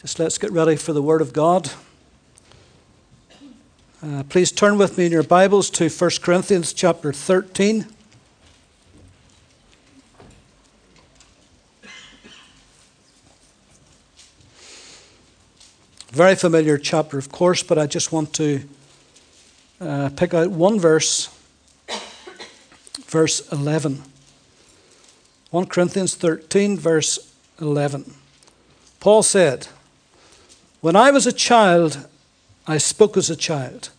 Just let's get ready for the Word of God. Uh, please turn with me in your Bibles to 1 Corinthians chapter 13. Very familiar chapter, of course, but I just want to uh, pick out one verse, verse 11. 1 Corinthians 13, verse 11. Paul said, when I was a child, I spoke as a child.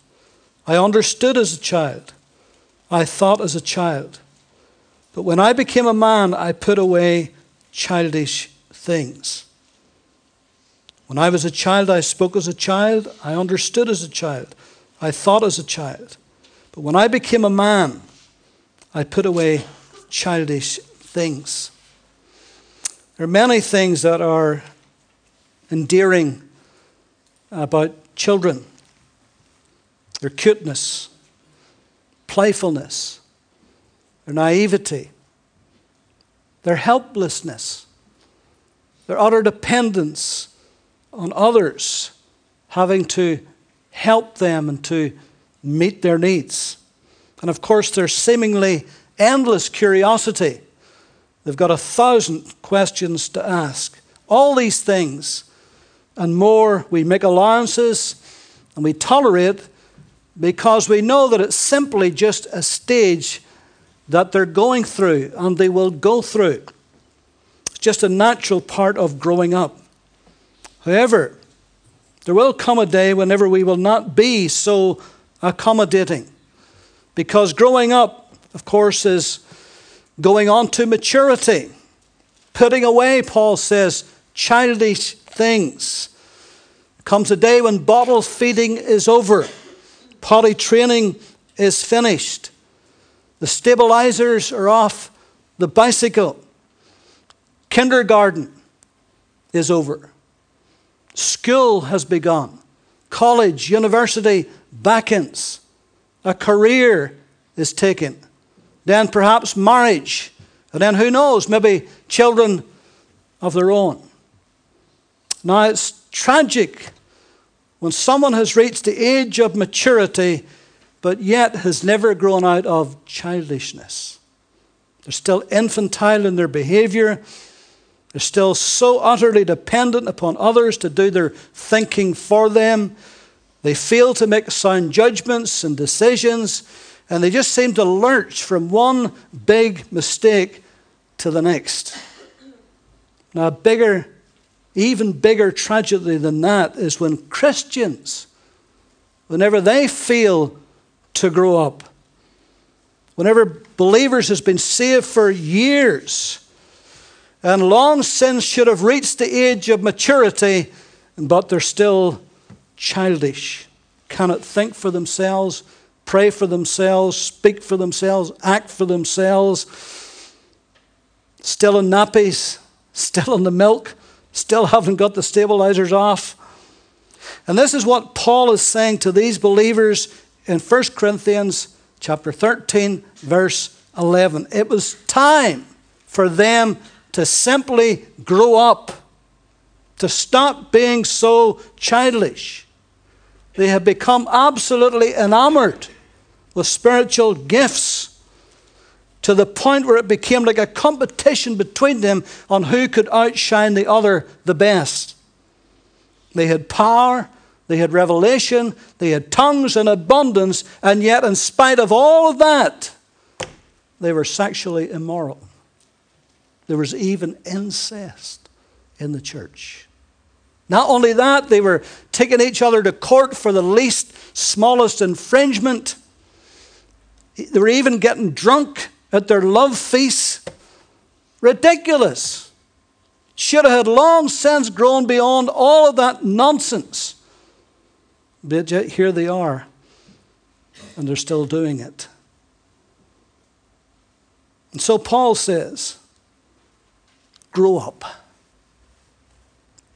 I understood as a child. I thought as a child. But when I became a man, I put away childish things. When I was a child, I spoke as a child. I understood as a child. I thought as a child. But when I became a man, I put away childish things. There are many things that are endearing about children their cuteness, playfulness, their naivety, their helplessness, their utter dependence on others, having to help them and to meet their needs. And of course, their seemingly endless curiosity. They've got a thousand questions to ask. All these things and more we make allowances and we tolerate because we know that it's simply just a stage that they're going through and they will go through. It's just a natural part of growing up. However, there will come a day whenever we will not be so accommodating. Because growing up, of course, is going on to maturity, putting away, Paul says, childish things. Comes a day when bottle feeding is over, potty training is finished, the stabilizers are off the bicycle, kindergarten is over, school has begun, college, university beckons, a career is taken, then perhaps marriage, and then who knows, maybe children of their own. Now, it's tragic when someone has reached the age of maturity but yet has never grown out of childishness. They're still infantile in their behavior. They're still so utterly dependent upon others to do their thinking for them. They fail to make sound judgments and decisions, and they just seem to lurch from one big mistake to the next. Now, a bigger even bigger tragedy than that is when Christians, whenever they fail to grow up, whenever believers has been saved for years and long since should have reached the age of maturity, but they're still childish, cannot think for themselves, pray for themselves, speak for themselves, act for themselves, still in nappies, still in the milk Still haven't got the stabilizers off. And this is what Paul is saying to these believers in 1 Corinthians chapter 13 verse 11. It was time for them to simply grow up, to stop being so childish. They have become absolutely enamored with spiritual gifts to the point where it became like a competition between them on who could outshine the other the best. They had power, they had revelation, they had tongues in abundance, and yet, in spite of all of that, they were sexually immoral. There was even incest in the church. Not only that, they were taking each other to court for the least, smallest infringement. They were even getting drunk at their love feasts. Ridiculous. Should have had long since grown beyond all of that nonsense. But yet here they are, and they're still doing it. And so Paul says, grow up.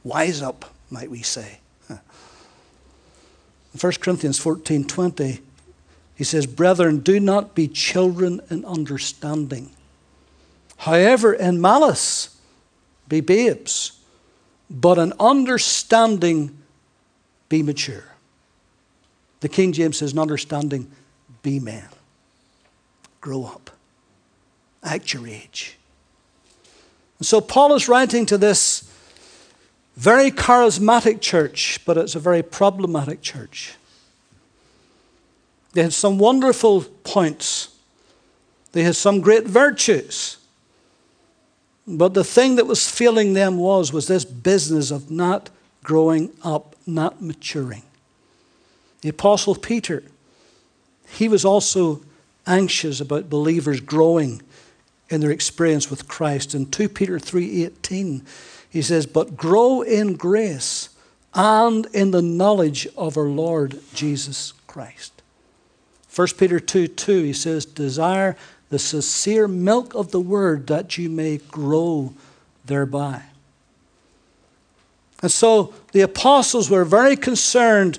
Wise up, might we say. In 1 Corinthians 14 20, he says, Brethren, do not be children in understanding. However, in malice, be babes. but in understanding be mature. The King James says, in understanding be men. Grow up. Act your age. And so Paul is writing to this very charismatic church, but it's a very problematic church. They had some wonderful points, they had some great virtues. But the thing that was failing them was, was this business of not growing up, not maturing. The Apostle Peter, he was also anxious about believers growing in their experience with Christ. In 2 Peter 3:18, he says, "But grow in grace and in the knowledge of our Lord Jesus Christ." 1 Peter 2 2, he says, Desire the sincere milk of the word that you may grow thereby. And so the apostles were very concerned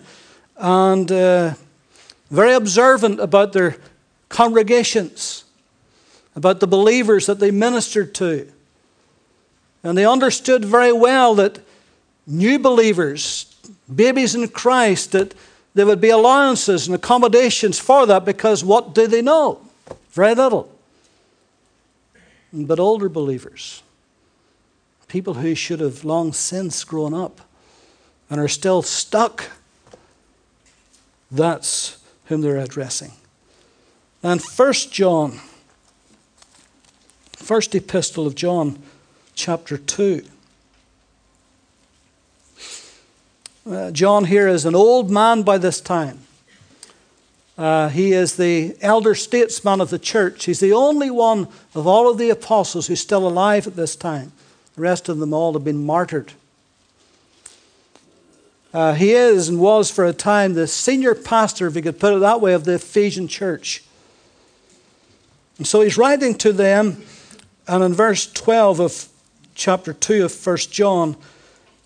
and uh, very observant about their congregations, about the believers that they ministered to. And they understood very well that new believers, babies in Christ, that there would be allowances and accommodations for that because what do they know? Very little. But older believers, people who should have long since grown up and are still stuck, that's whom they're addressing. And First John, first epistle of John, chapter 2. Uh, John here is an old man by this time. Uh, he is the elder statesman of the church. He's the only one of all of the apostles who's still alive at this time. The rest of them all have been martyred. Uh, he is and was for a time the senior pastor, if you could put it that way, of the Ephesian church. And so he's writing to them, and in verse 12 of chapter 2 of 1 John,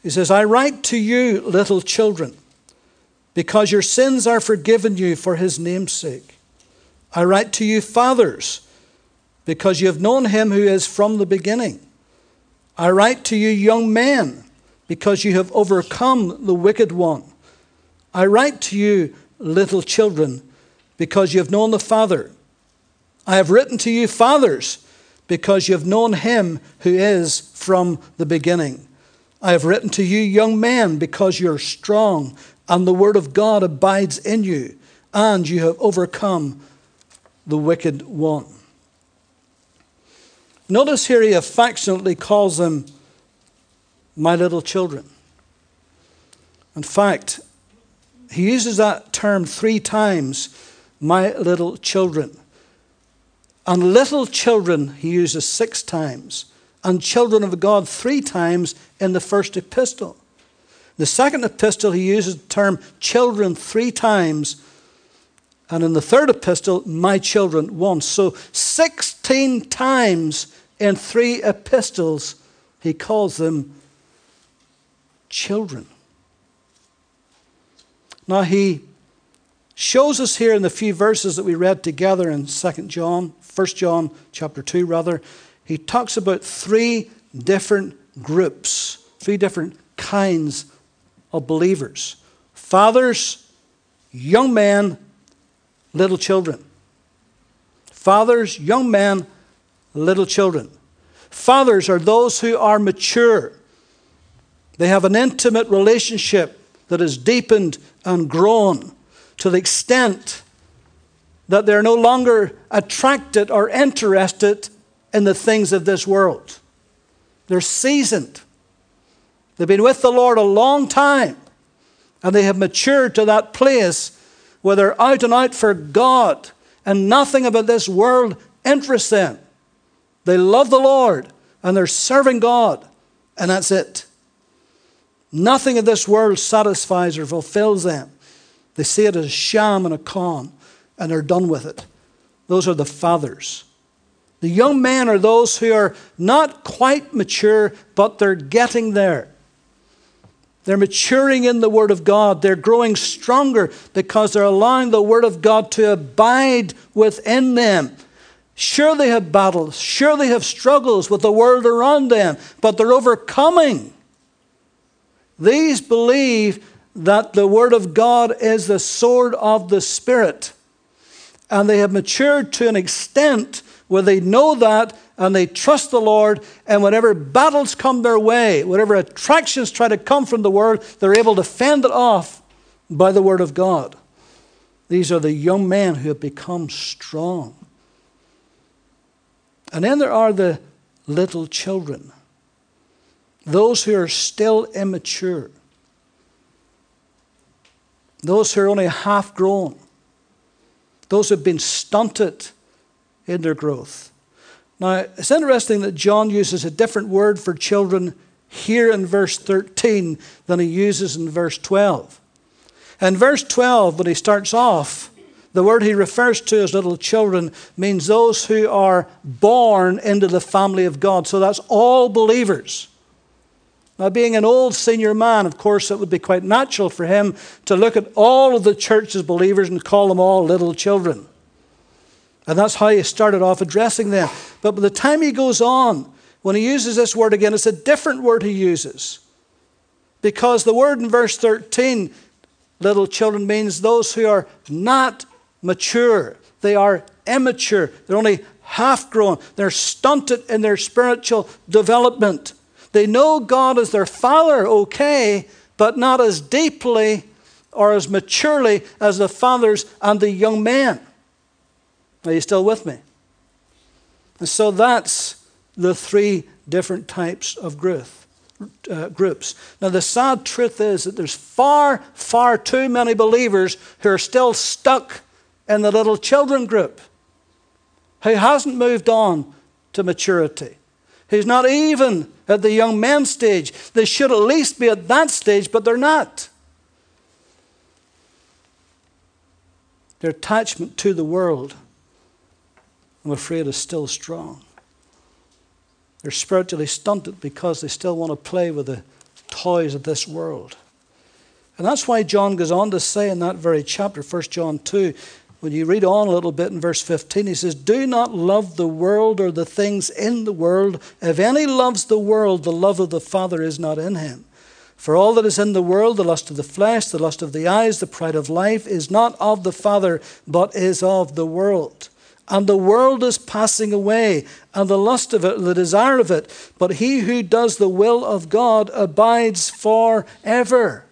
he says, I write to you, little children because your sins are forgiven you for his name's sake. I write to you, fathers, because you have known him who is from the beginning. I write to you, young men, because you have overcome the wicked one. I write to you, little children, because you have known the Father. I have written to you, fathers, because you have known him who is from the beginning. I have written to you, young men, because you're strong and the word of God abides in you, and you have overcome the wicked one. Notice here he affectionately calls them my little children. In fact, he uses that term three times, my little children. And little children he uses six times, and children of God three times in the first epistle. The second epistle, he uses the term children three times. And in the third epistle, my children once. So 16 times in three epistles, he calls them children. Now, he shows us here in the few verses that we read together in 2 John, 1 John chapter 2, rather, he talks about three different groups, three different kinds of believers fathers, young men, little children. Fathers, young men, little children. Fathers are those who are mature. They have an intimate relationship that is deepened and grown to the extent that they're no longer attracted or interested in the things of this world. They're seasoned. They've been with the Lord a long time, and they have matured to that place where they're out and out for God, and nothing about this world interests them. They love the Lord, and they're serving God, and that's it. Nothing in this world satisfies or fulfills them. They see it as a sham and a con, and they're done with it. Those are the fathers. The young men are those who are not quite mature, but they're getting there. They're maturing in the Word of God. They're growing stronger because they're allowing the Word of God to abide within them. Sure, they have battles. Sure, they have struggles with the world around them, but they're overcoming These believe that the Word of God is the sword of the Spirit. And they have matured to an extent where they know that and they trust the Lord, and whenever battles come their way, whatever attractions try to come from the world, they're able to fend it off by the Word of God. These are the young men who have become strong. And then there are the little children, those who are still immature, those who are only half grown, those who have been stunted in their growth. Now, it's interesting that John uses a different word for children here in verse 13 than he uses in verse 12. In verse 12, when he starts off, the word he refers to as little children means those who are born into the family of God. So that's all believers. Now, being an old senior man, of course, it would be quite natural for him to look at all of the church's believers and call them all little children. And that's how he started off addressing them. But by the time he goes on, when he uses this word again, it's a different word he uses. Because the word in verse 13, little children, means those who are not mature. They are immature. They're only half grown. They're stunted in their spiritual development. They know God as their Father, okay, but not as deeply or as maturely as the fathers and the young men. Are you still with me? And so that's the three different types of growth, uh, groups. Now, the sad truth is that there's far, far too many believers who are still stuck in the little children group who hasn't moved on to maturity, who's not even at the young men stage. They should at least be at that stage, but they're not. Their attachment to the world, I'm afraid, is still strong. They're spiritually stunted because they still want to play with the toys of this world. And that's why John goes on to say in that very chapter, 1 John 2, when you read on a little bit in verse 15, he says, Do not love the world or the things in the world. If any loves the world, the love of the Father is not in him. For all that is in the world, the lust of the flesh, the lust of the eyes, the pride of life, is not of the Father, but is of the world. And the world is passing away, and the lust of it, the desire of it. But he who does the will of God abides forever.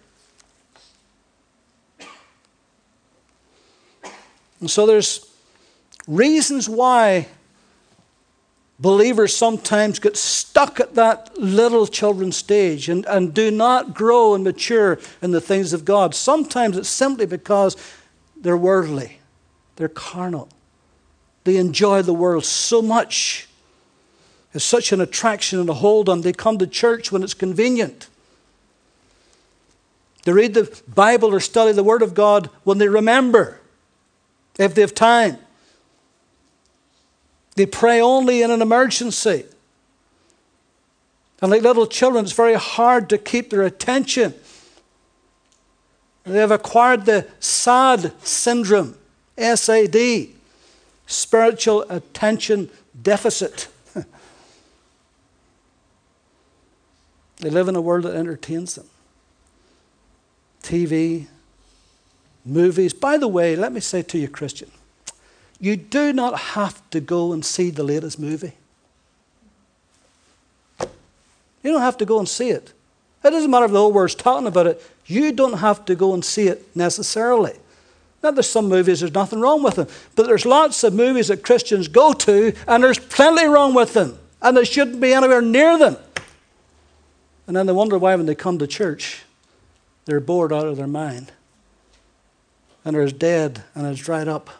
And so there's reasons why believers sometimes get stuck at that little children stage and, and do not grow and mature in the things of God. Sometimes it's simply because they're worldly, they're carnal. They enjoy the world so much. It's such an attraction and a hold on. They come to church when it's convenient. They read the Bible or study the Word of God when they remember if they have time. They pray only in an emergency. And like little children, it's very hard to keep their attention. They have acquired the SAD syndrome, SAD, spiritual attention deficit. they live in a world that entertains them. TV, movies. By the way, let me say to you, Christian, you do not have to go and see the latest movie. You don't have to go and see it. It doesn't matter if the whole world's talking about it. You don't have to go and see it necessarily. Now, there's some movies, there's nothing wrong with them. But there's lots of movies that Christians go to, and there's plenty wrong with them. And they shouldn't be anywhere near them. And then they wonder why, when they come to church, they're bored out of their mind and they're as dead and as dried up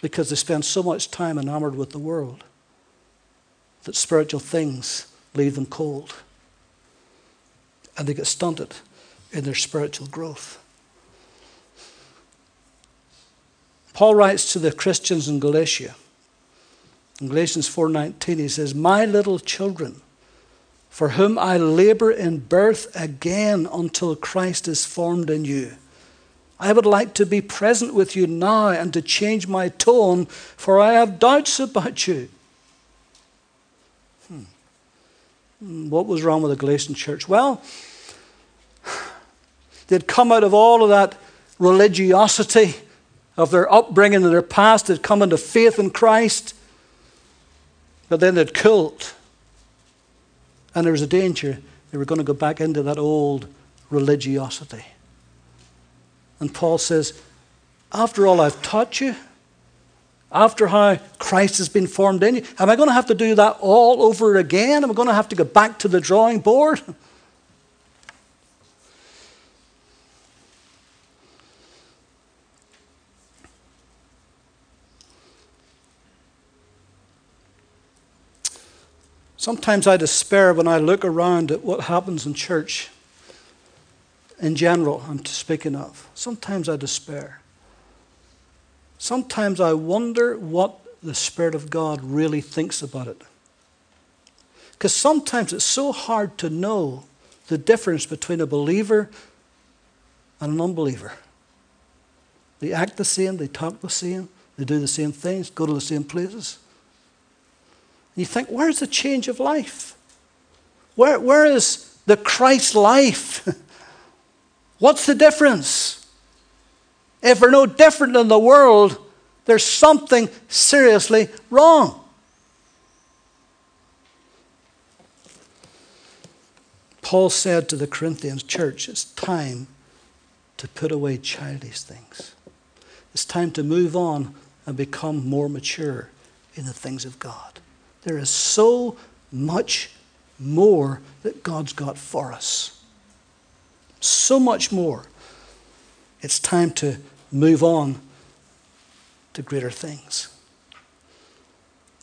because they spend so much time enamored with the world that spiritual things leave them cold and they get stunted in their spiritual growth. Paul writes to the Christians in Galatia. In Galatians 4:19 he says, "My little children, for whom I labor in birth again until Christ is formed in you." I would like to be present with you now and to change my tone, for I have doubts about you. Hmm. What was wrong with the Galatian church? Well, They'd come out of all of that religiosity of their upbringing and their past. They'd come into faith in Christ. But then they'd cooled. And there was a danger they were going to go back into that old religiosity. And Paul says, After all I've taught you, after how Christ has been formed in you, am I going to have to do that all over again? Am I going to have to go back to the drawing board? Sometimes I despair when I look around at what happens in church in general, I'm speaking of. Sometimes I despair. Sometimes I wonder what the Spirit of God really thinks about it. Because sometimes it's so hard to know the difference between a believer and an unbeliever. They act the same, they talk the same, they do the same things, go to the same places. You think, where's the change of life? Where, where is the Christ life? What's the difference? If we're no different than the world, there's something seriously wrong. Paul said to the Corinthians church, it's time to put away childish things. It's time to move on and become more mature in the things of God. There is so much more that God's got for us. So much more. It's time to move on to greater things.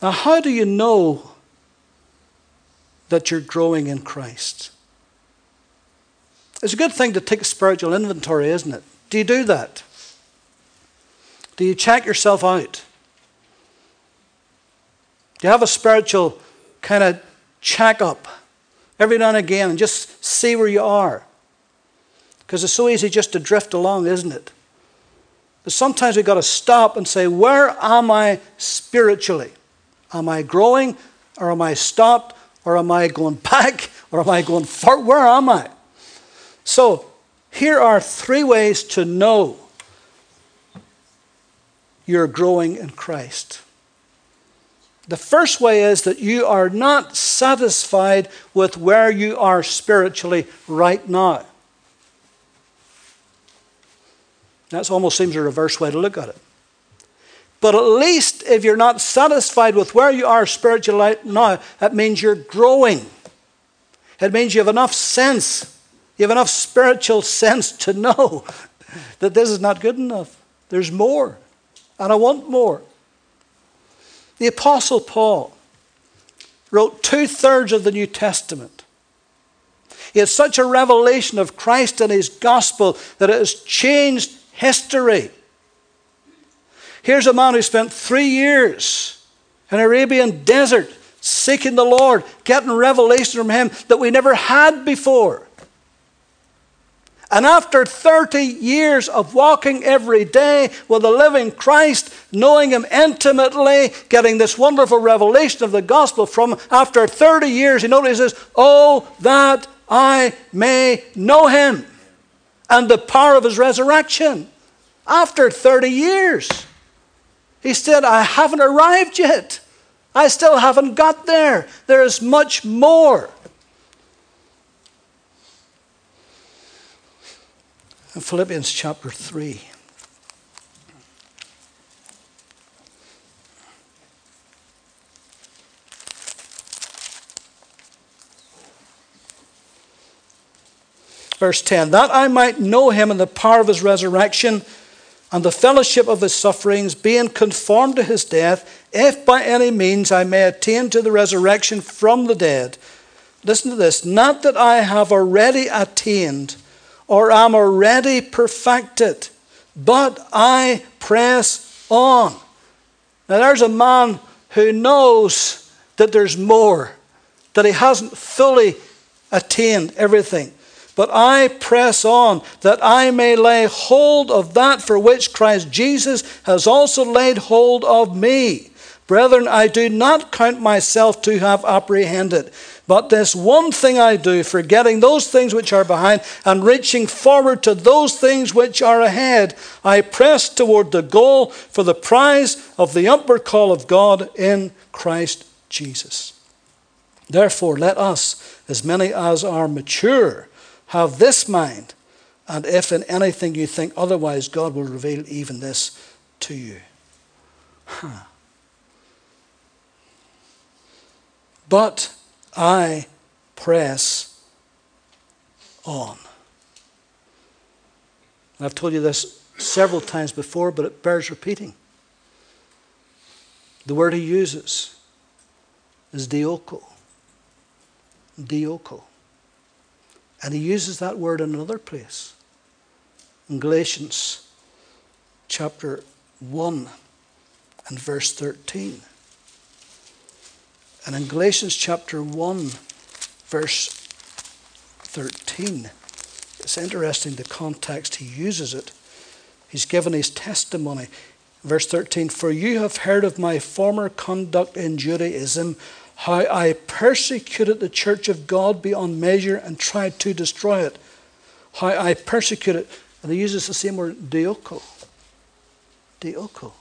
Now, how do you know that you're growing in Christ? It's a good thing to take a spiritual inventory, isn't it? Do you do that? Do you check yourself out? Do you have a spiritual kind of check up every now and again and just see where you are? Because it's so easy just to drift along, isn't it? But sometimes we've got to stop and say, Where am I spiritually? Am I growing or am I stopped or am I going back or am I going forward? Where am I? So, here are three ways to know you're growing in Christ. The first way is that you are not satisfied with where you are spiritually right now. That almost seems a reverse way to look at it. But at least if you're not satisfied with where you are spiritually right now, that means you're growing. It means you have enough sense, you have enough spiritual sense to know that this is not good enough. There's more, and I want more. The Apostle Paul wrote two thirds of the New Testament. He had such a revelation of Christ and his gospel that it has changed history. Here's a man who spent three years in Arabian desert seeking the Lord, getting revelation from him that we never had before. And after 30 years of walking every day with the living Christ, knowing Him intimately, getting this wonderful revelation of the gospel from after 30 years, he notices, Oh, that I may know Him and the power of His resurrection. After 30 years, he said, I haven't arrived yet. I still haven't got there. There is much more. Philippians chapter 3. Verse 10 That I might know him and the power of his resurrection and the fellowship of his sufferings, being conformed to his death, if by any means I may attain to the resurrection from the dead. Listen to this not that I have already attained or am already perfected, but I press on. Now, there's a man who knows that there's more, that he hasn't fully attained everything. But I press on that I may lay hold of that for which Christ Jesus has also laid hold of me. Brethren, I do not count myself to have apprehended. But this one thing I do, forgetting those things which are behind and reaching forward to those things which are ahead, I press toward the goal for the prize of the upward call of God in Christ Jesus. Therefore, let us, as many as are mature, have this mind, and if in anything you think otherwise, God will reveal even this to you. Huh. But I press on. I've told you this several times before, but it bears repeating. The word he uses is dioko. Dioko. And he uses that word in another place. In Galatians chapter 1 and verse 13. And in Galatians chapter 1, verse 13, it's interesting the context he uses it. He's given his testimony. Verse 13 For you have heard of my former conduct in Judaism, how I persecuted the church of God beyond measure and tried to destroy it. How I persecuted, and he uses the same word, dioko. Dioko.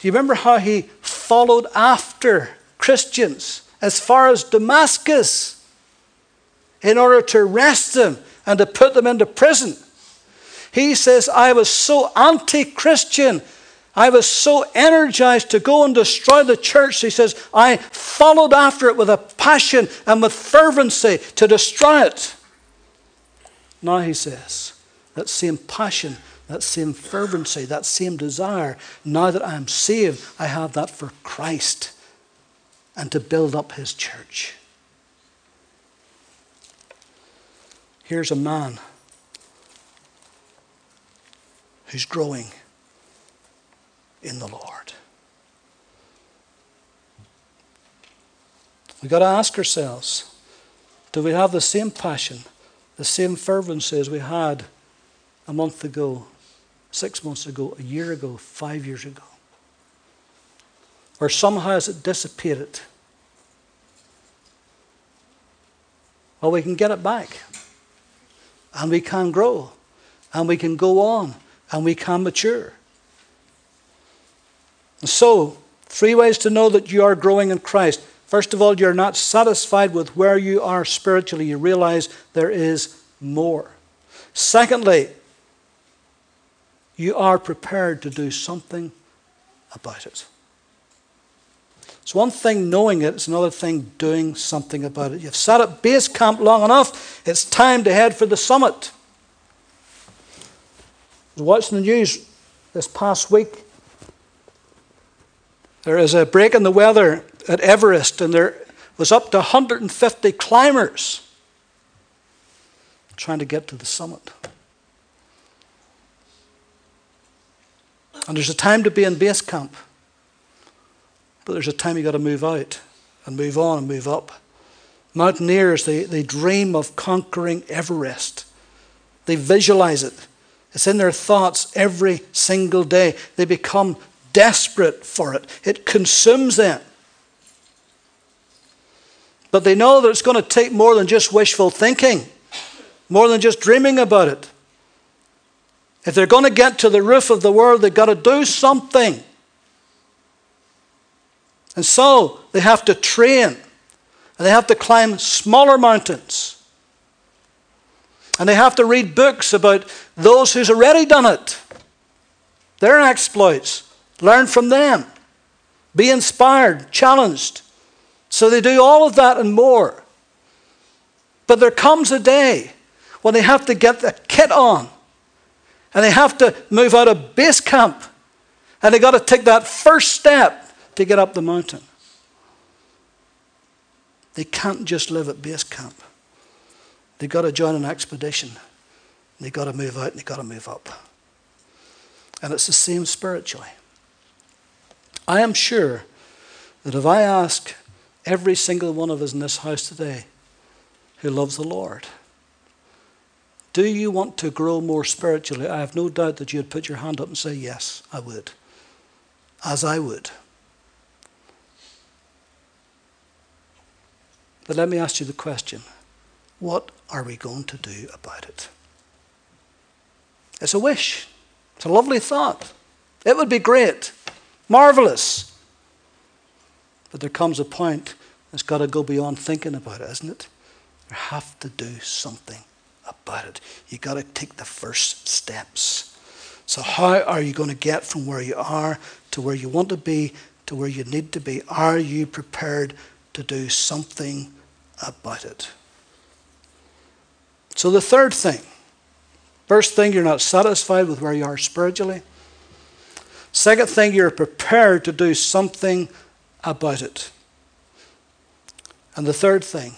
Do you remember how he followed after Christians as far as Damascus in order to arrest them and to put them into prison? He says, I was so anti Christian. I was so energized to go and destroy the church. He says, I followed after it with a passion and with fervency to destroy it. Now he says, that same passion that same fervency, that same desire. Now that I am saved, I have that for Christ and to build up his church. Here's a man who's growing in the Lord. We've got to ask ourselves do we have the same passion, the same fervency as we had a month ago six months ago, a year ago, five years ago? Or somehow has it dissipated? Well, we can get it back. And we can grow. And we can go on. And we can mature. And so, three ways to know that you are growing in Christ. First of all, you're not satisfied with where you are spiritually. You realize there is more. Secondly, you are prepared to do something about it. It's one thing knowing it, it's another thing doing something about it. You've sat at base camp long enough, it's time to head for the summit. I was watching the news this past week. There is a break in the weather at Everest, and there was up to 150 climbers trying to get to the summit. And there's a time to be in base camp, but there's a time you've got to move out and move on and move up. Mountaineers, they, they dream of conquering Everest. They visualize it. It's in their thoughts every single day. They become desperate for it. It consumes them. But they know that it's going to take more than just wishful thinking, more than just dreaming about it. If they're going to get to the roof of the world, they've got to do something. And so they have to train, and they have to climb smaller mountains. And they have to read books about those who's already done it, their exploits, learn from them, be inspired, challenged. So they do all of that and more. But there comes a day when they have to get the kit on and they have to move out of base camp. And they got to take that first step to get up the mountain. They can't just live at base camp. They've got to join an expedition. They've got to move out and they've got to move up. And it's the same spiritually. I am sure that if I ask every single one of us in this house today who loves the Lord, do you want to grow more spiritually? I have no doubt that you'd put your hand up and say, Yes, I would. as I would. But let me ask you the question what are we going to do about it? It's a wish, it's a lovely thought. It would be great, marvelous. But there comes a point that's got to go beyond thinking about it, isn't it? You have to do something about it. You've got to take the first steps. So, how are you going to get from where you are to where you want to be to where you need to be? Are you prepared to do something about it? So, the third thing first thing, you're not satisfied with where you are spiritually. Second thing, you're prepared to do something about it. And the third thing,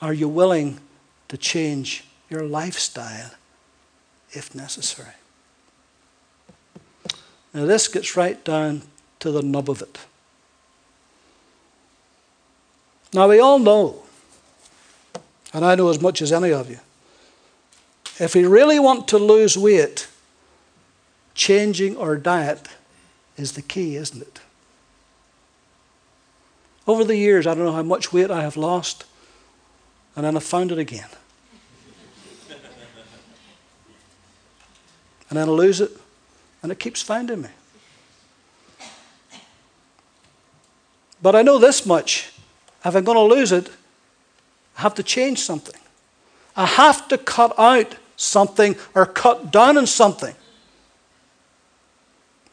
are you willing to change your lifestyle if necessary? Now, this gets right down to the nub of it. Now, we all know, and I know as much as any of you, if we really want to lose weight, changing our diet is the key, isn't it? Over the years, I don't know how much weight I have lost, and then I found it again. And then I lose it, and it keeps finding me. But I know this much if I'm going to lose it, I have to change something. I have to cut out something or cut down on something.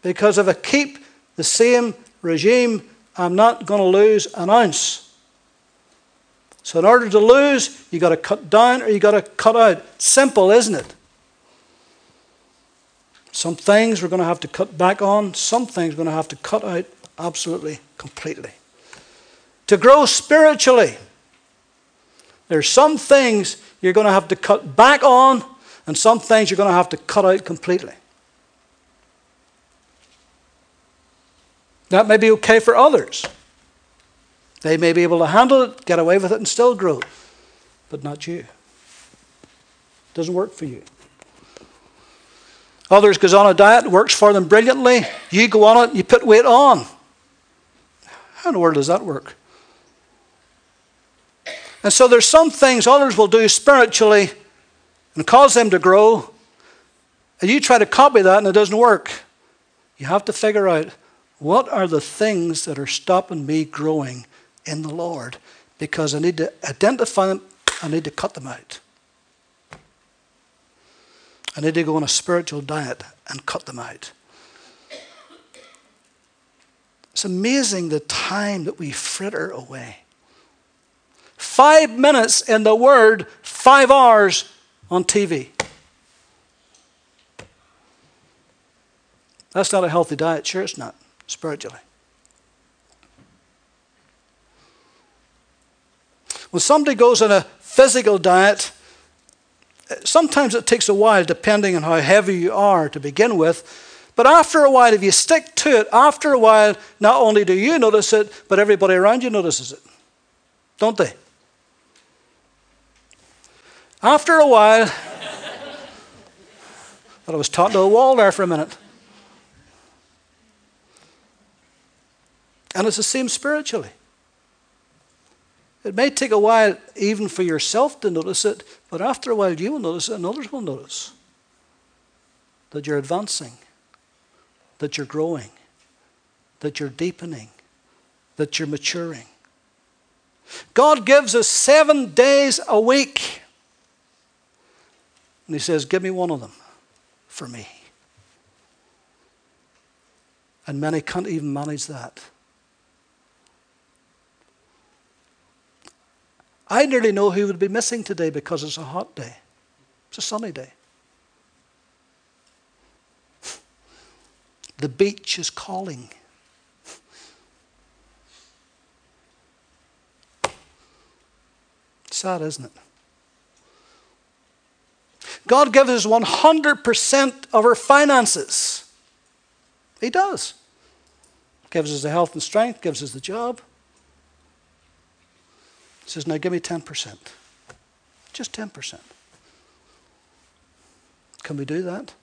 Because if I keep the same regime I'm not going to lose an ounce. So, in order to lose, you've got to cut down or you've got to cut out. Simple, isn't it? Some things we're going to have to cut back on, some things we're going to have to cut out absolutely, completely. To grow spiritually, there's some things you're going to have to cut back on, and some things you're going to have to cut out completely. That may be okay for others. They may be able to handle it, get away with it, and still grow. But not you. It doesn't work for you. Others goes on a diet, works for them brilliantly. You go on it, you put weight on. How in the world does that work? And so there's some things others will do spiritually and cause them to grow. And you try to copy that and it doesn't work. You have to figure out what are the things that are stopping me growing in the Lord? Because I need to identify them, I need to cut them out. I need to go on a spiritual diet and cut them out. It's amazing the time that we fritter away. Five minutes in the Word, five hours on TV. That's not a healthy diet. Sure, it's not spiritually. When somebody goes on a physical diet, sometimes it takes a while depending on how heavy you are to begin with. But after a while, if you stick to it, after a while, not only do you notice it, but everybody around you notices it. Don't they? After a while, but I was talking to a wall there for a minute. And it's the same spiritually. It may take a while even for yourself to notice it, but after a while you will notice it and others will notice that you're advancing, that you're growing, that you're deepening, that you're maturing. God gives us seven days a week. And He says, Give me one of them for me. And many can't even manage that. I nearly know who would be missing today because it's a hot day. It's a sunny day. The beach is calling. Sad, isn't it? God gives us 100% of our finances. He does. Gives us the health and strength, gives us the job. Says, Now give me 10%. Just 10%. Can we do that?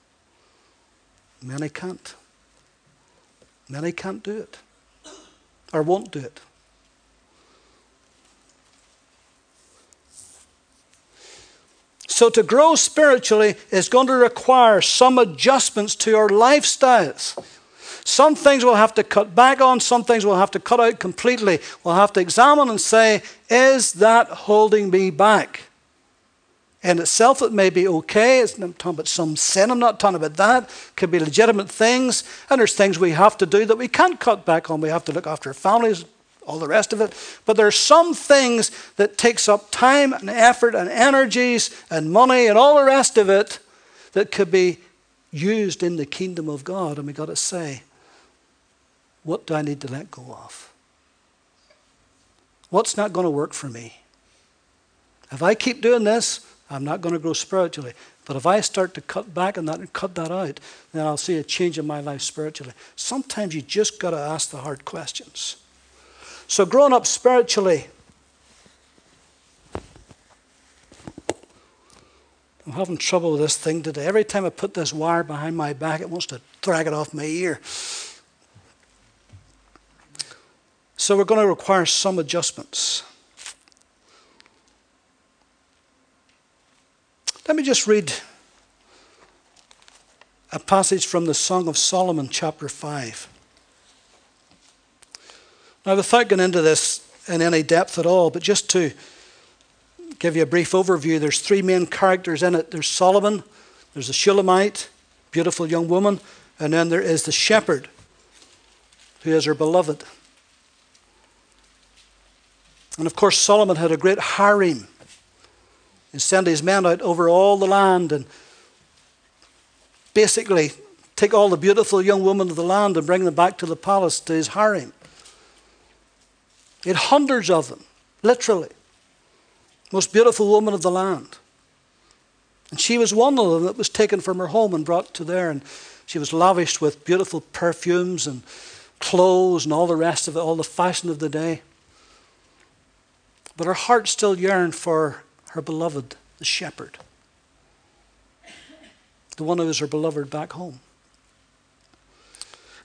Many can't. Many can't do it or won't do it. So, to grow spiritually is going to require some adjustments to our lifestyles. Some things we'll have to cut back on, some things we'll have to cut out completely. We'll have to examine and say, is that holding me back? In itself, it may be okay. It's not talking about some sin. I'm not talking about that. It could be legitimate things. And there's things we have to do that we can't cut back on. We have to look after our families, all the rest of it. But there are some things that takes up time and effort and energies and money and all the rest of it that could be used in the kingdom of God. And we've got to say, what do I need to let go of? What's not going to work for me? If I keep doing this, I'm not going to grow spiritually. But if I start to cut back on that and cut that out, then I'll see a change in my life spiritually. Sometimes you just got to ask the hard questions. So, growing up spiritually, I'm having trouble with this thing today. Every time I put this wire behind my back, it wants to drag it off my ear. So we're going to require some adjustments. Let me just read a passage from the Song of Solomon, chapter 5. Now, without going into this in any depth at all, but just to give you a brief overview, there's three main characters in it there's Solomon, there's the Shulamite, beautiful young woman, and then there is the shepherd, who is her beloved. And of course, Solomon had a great harem. He sent his men out over all the land and basically take all the beautiful young women of the land and bring them back to the palace, to his harem. He had hundreds of them, literally. Most beautiful woman of the land. And she was one of them that was taken from her home and brought to there. And she was lavished with beautiful perfumes and clothes and all the rest of it, all the fashion of the day. But her heart still yearned for her beloved, the shepherd, the one who was her beloved back home.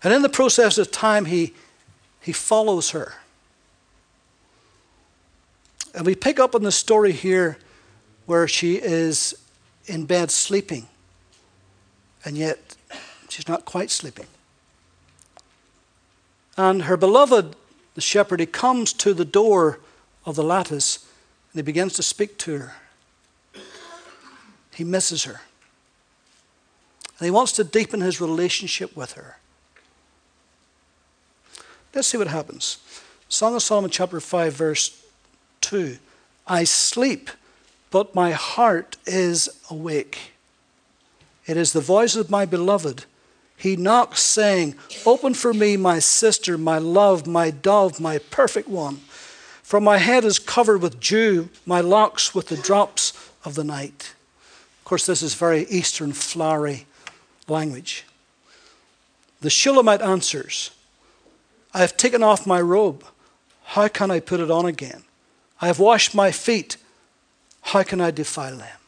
And in the process of time, he, he follows her. And we pick up on the story here where she is in bed sleeping, and yet she's not quite sleeping. And her beloved, the shepherd, he comes to the door of the lattice and he begins to speak to her. He misses her. And he wants to deepen his relationship with her. Let's see what happens. Song of Solomon, chapter 5, verse 2. I sleep, but my heart is awake. It is the voice of my beloved. He knocks, saying, Open for me, my sister, my love, my dove, my perfect one. For my head is covered with dew, my locks with the drops of the night. Of course, this is very Eastern flowery language. The Shulamite answers, I have taken off my robe. How can I put it on again? I have washed my feet. How can I defile them?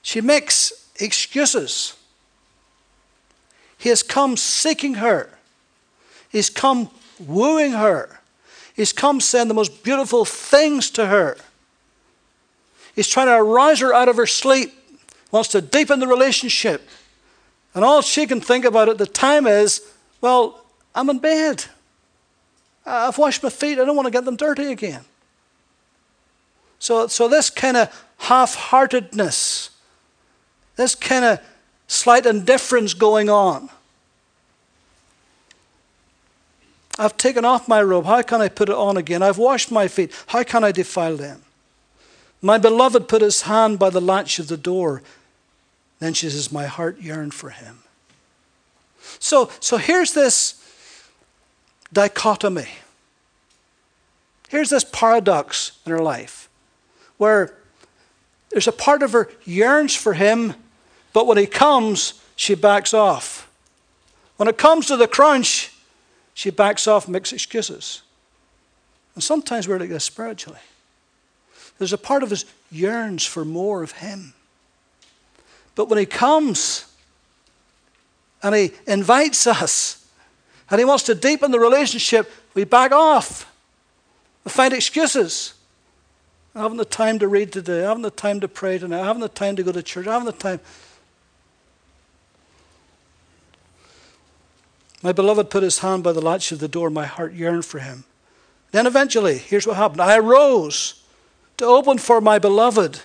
She makes excuses. He has come seeking her. He's come wooing her. He's come saying the most beautiful things to her. He's trying to arouse her out of her sleep, wants to deepen the relationship. And all she can think about at the time is, well, I'm in bed. I've washed my feet. I don't want to get them dirty again. So, so this kind of half heartedness, this kind of slight indifference going on, I've taken off my robe. How can I put it on again? I've washed my feet. How can I defile them? My beloved put his hand by the latch of the door. Then she says, My heart yearned for him. So, so here's this dichotomy. Here's this paradox in her life where there's a part of her yearns for him, but when he comes, she backs off. When it comes to the crunch, she backs off makes excuses. And sometimes we're like this spiritually. There's a part of us yearns for more of Him. But when He comes, and He invites us and He wants to deepen the relationship, we back off. We find excuses. I haven't the time to read today. I haven't the time to pray tonight. I haven't the time to go to church. I haven't the time. My beloved put his hand by the latch of the door. My heart yearned for him. Then eventually, here's what happened I arose to open for my beloved,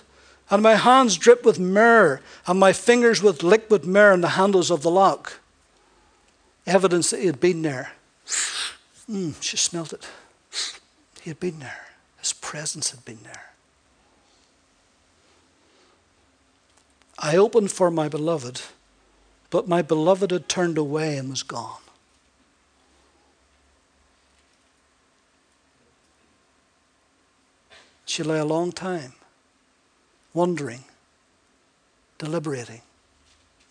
and my hands dripped with myrrh, and my fingers with liquid myrrh in the handles of the lock. Evidence that he had been there. Mm, she smelt it. He had been there, his presence had been there. I opened for my beloved, but my beloved had turned away and was gone. She lay a long time, wondering, deliberating,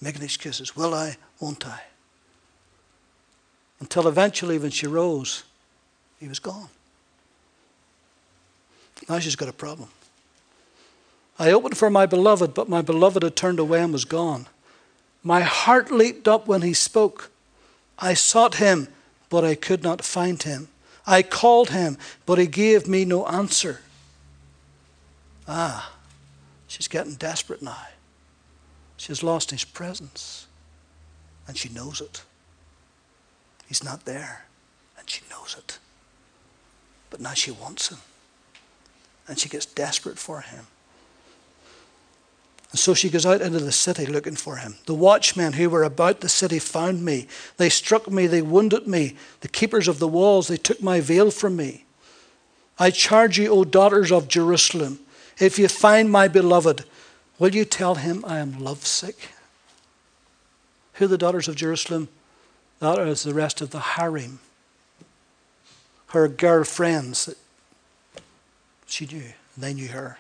making excuses. Will I? Won't I? Until eventually, when she rose, he was gone. Now she's got a problem. I opened for my beloved, but my beloved had turned away and was gone. My heart leaped up when he spoke. I sought him, but I could not find him. I called him, but he gave me no answer. Ah, she's getting desperate now. She's lost his presence, and she knows it. He's not there, and she knows it. But now she wants him, and she gets desperate for him. And so she goes out into the city looking for him. The watchmen who were about the city found me. They struck me, they wounded me. The keepers of the walls, they took my veil from me. I charge you, O daughters of Jerusalem, if you find my beloved, will you tell him I am lovesick? Who are the daughters of Jerusalem? That is the rest of the harem. Her girlfriends that she knew, they knew her.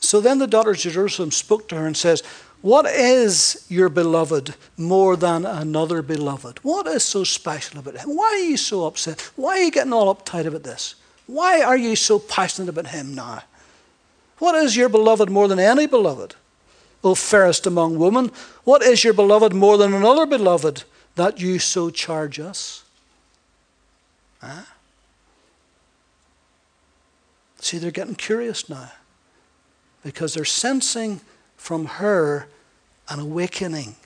So then the daughters of Jerusalem spoke to her and says, What is your beloved more than another beloved? What is so special about him? Why are you so upset? Why are you getting all uptight about this? Why are you so passionate about him now? What is your beloved more than any beloved? O fairest among women, what is your beloved more than another beloved that you so charge us? Huh? See, they're getting curious now because they're sensing from her an awakening,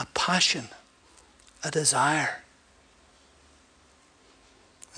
a passion, a desire.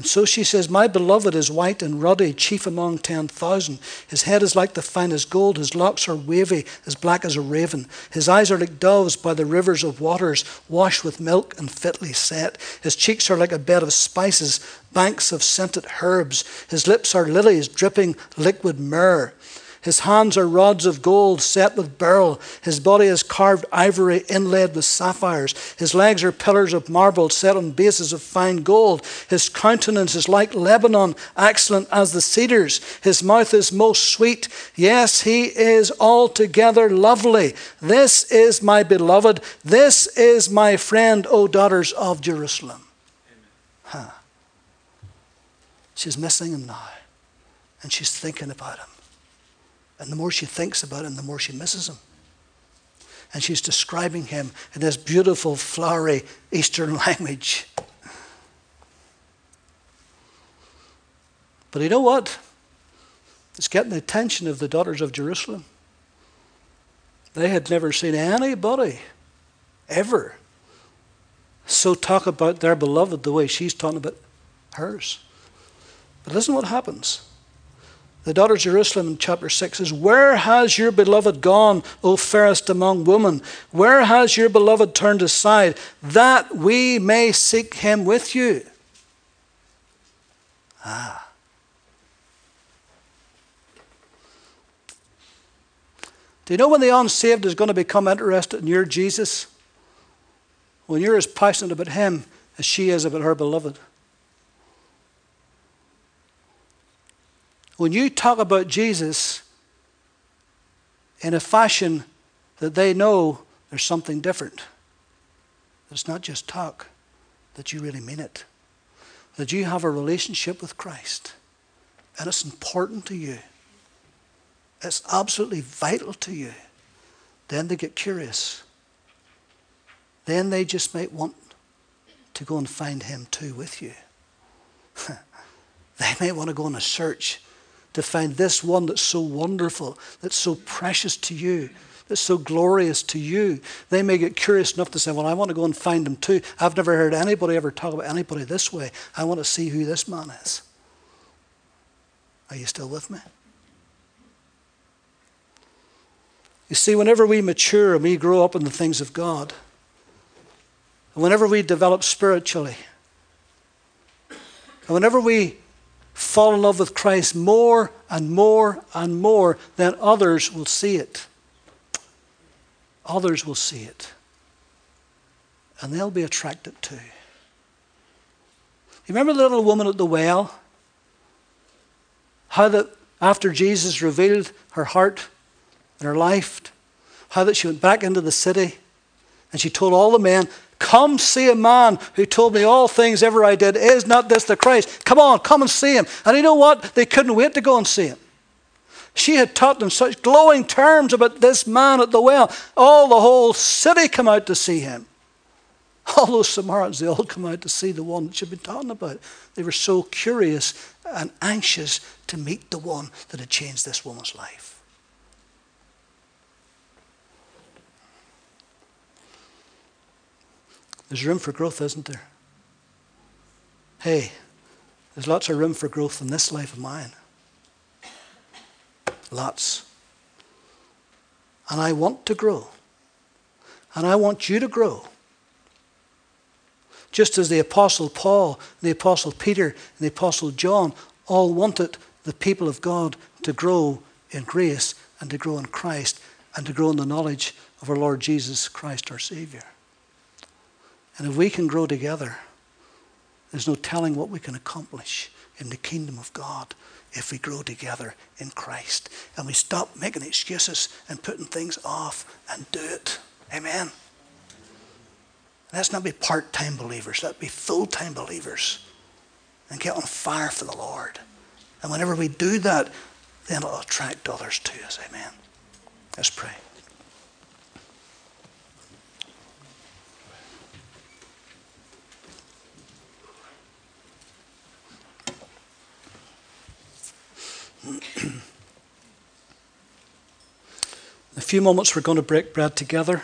And so she says, My beloved is white and ruddy, chief among ten thousand. His head is like the finest gold, his locks are wavy, as black as a raven. His eyes are like doves by the rivers of waters, washed with milk and fitly set. His cheeks are like a bed of spices, banks of scented herbs. His lips are lilies dripping liquid myrrh. His hands are rods of gold set with beryl. His body is carved ivory inlaid with sapphires. His legs are pillars of marble set on bases of fine gold. His countenance is like Lebanon, excellent as the cedars. His mouth is most sweet. Yes, he is altogether lovely. This is my beloved. This is my friend, O daughters of Jerusalem. Huh. She's missing him now, and she's thinking about him. And the more she thinks about him, the more she misses him. And she's describing him in this beautiful, flowery Eastern language. But you know what? It's getting the attention of the daughters of Jerusalem. They had never seen anybody ever so talk about their beloved the way she's talking about hers. But listen what happens. The daughter of Jerusalem in chapter 6 says, Where has your beloved gone, O fairest among women? Where has your beloved turned aside, that we may seek him with you? Ah. Do you know when the unsaved is going to become interested in your Jesus? When you're as passionate about him as she is about her beloved. When you talk about Jesus in a fashion that they know there's something different, it's not just talk, that you really mean it, that you have a relationship with Christ, and it's important to you, it's absolutely vital to you, then they get curious then they just might want to go and find him too with you. they may want to go on a search to find this one that's so wonderful, that's so precious to you, that's so glorious to you. They may get curious enough to say, Well, I want to go and find him too. I've never heard anybody ever talk about anybody this way. I want to see who this man is. Are you still with me? You see, whenever we mature and we grow up in the things of God, and whenever we develop spiritually, and whenever we fall in love with Christ more and more and more, then others will see it. Others will see it. And they'll be attracted too. You remember the little woman at the well? How that after Jesus revealed her heart and her life, how that she went back into the city and she told all the men, Come see a man who told me all things ever I did. Is not this the Christ? Come on, come and see him. And you know what? They couldn't wait to go and see him. She had taught them such glowing terms about this man at the well. All the whole city come out to see him. All those Samaritans, they all come out to see the one that she'd been talking about. They were so curious and anxious to meet the one that had changed this woman's life. There's room for growth, isn't there? Hey, there's lots of room for growth in this life of mine. Lots. And I want to grow. And I want you to grow. Just as the Apostle Paul, the Apostle Peter, and the Apostle John all wanted the people of God to grow in grace and to grow in Christ and to grow in the knowledge of our Lord Jesus Christ, our Savior. And if we can grow together, there's no telling what we can accomplish in the kingdom of God if we grow together in Christ and we stop making excuses and putting things off and do it. Amen. Let's not be part time believers, let's be full time believers and get on fire for the Lord. And whenever we do that, then it'll attract others to us. Amen. Let's pray. In a few moments, we're going to break bread together.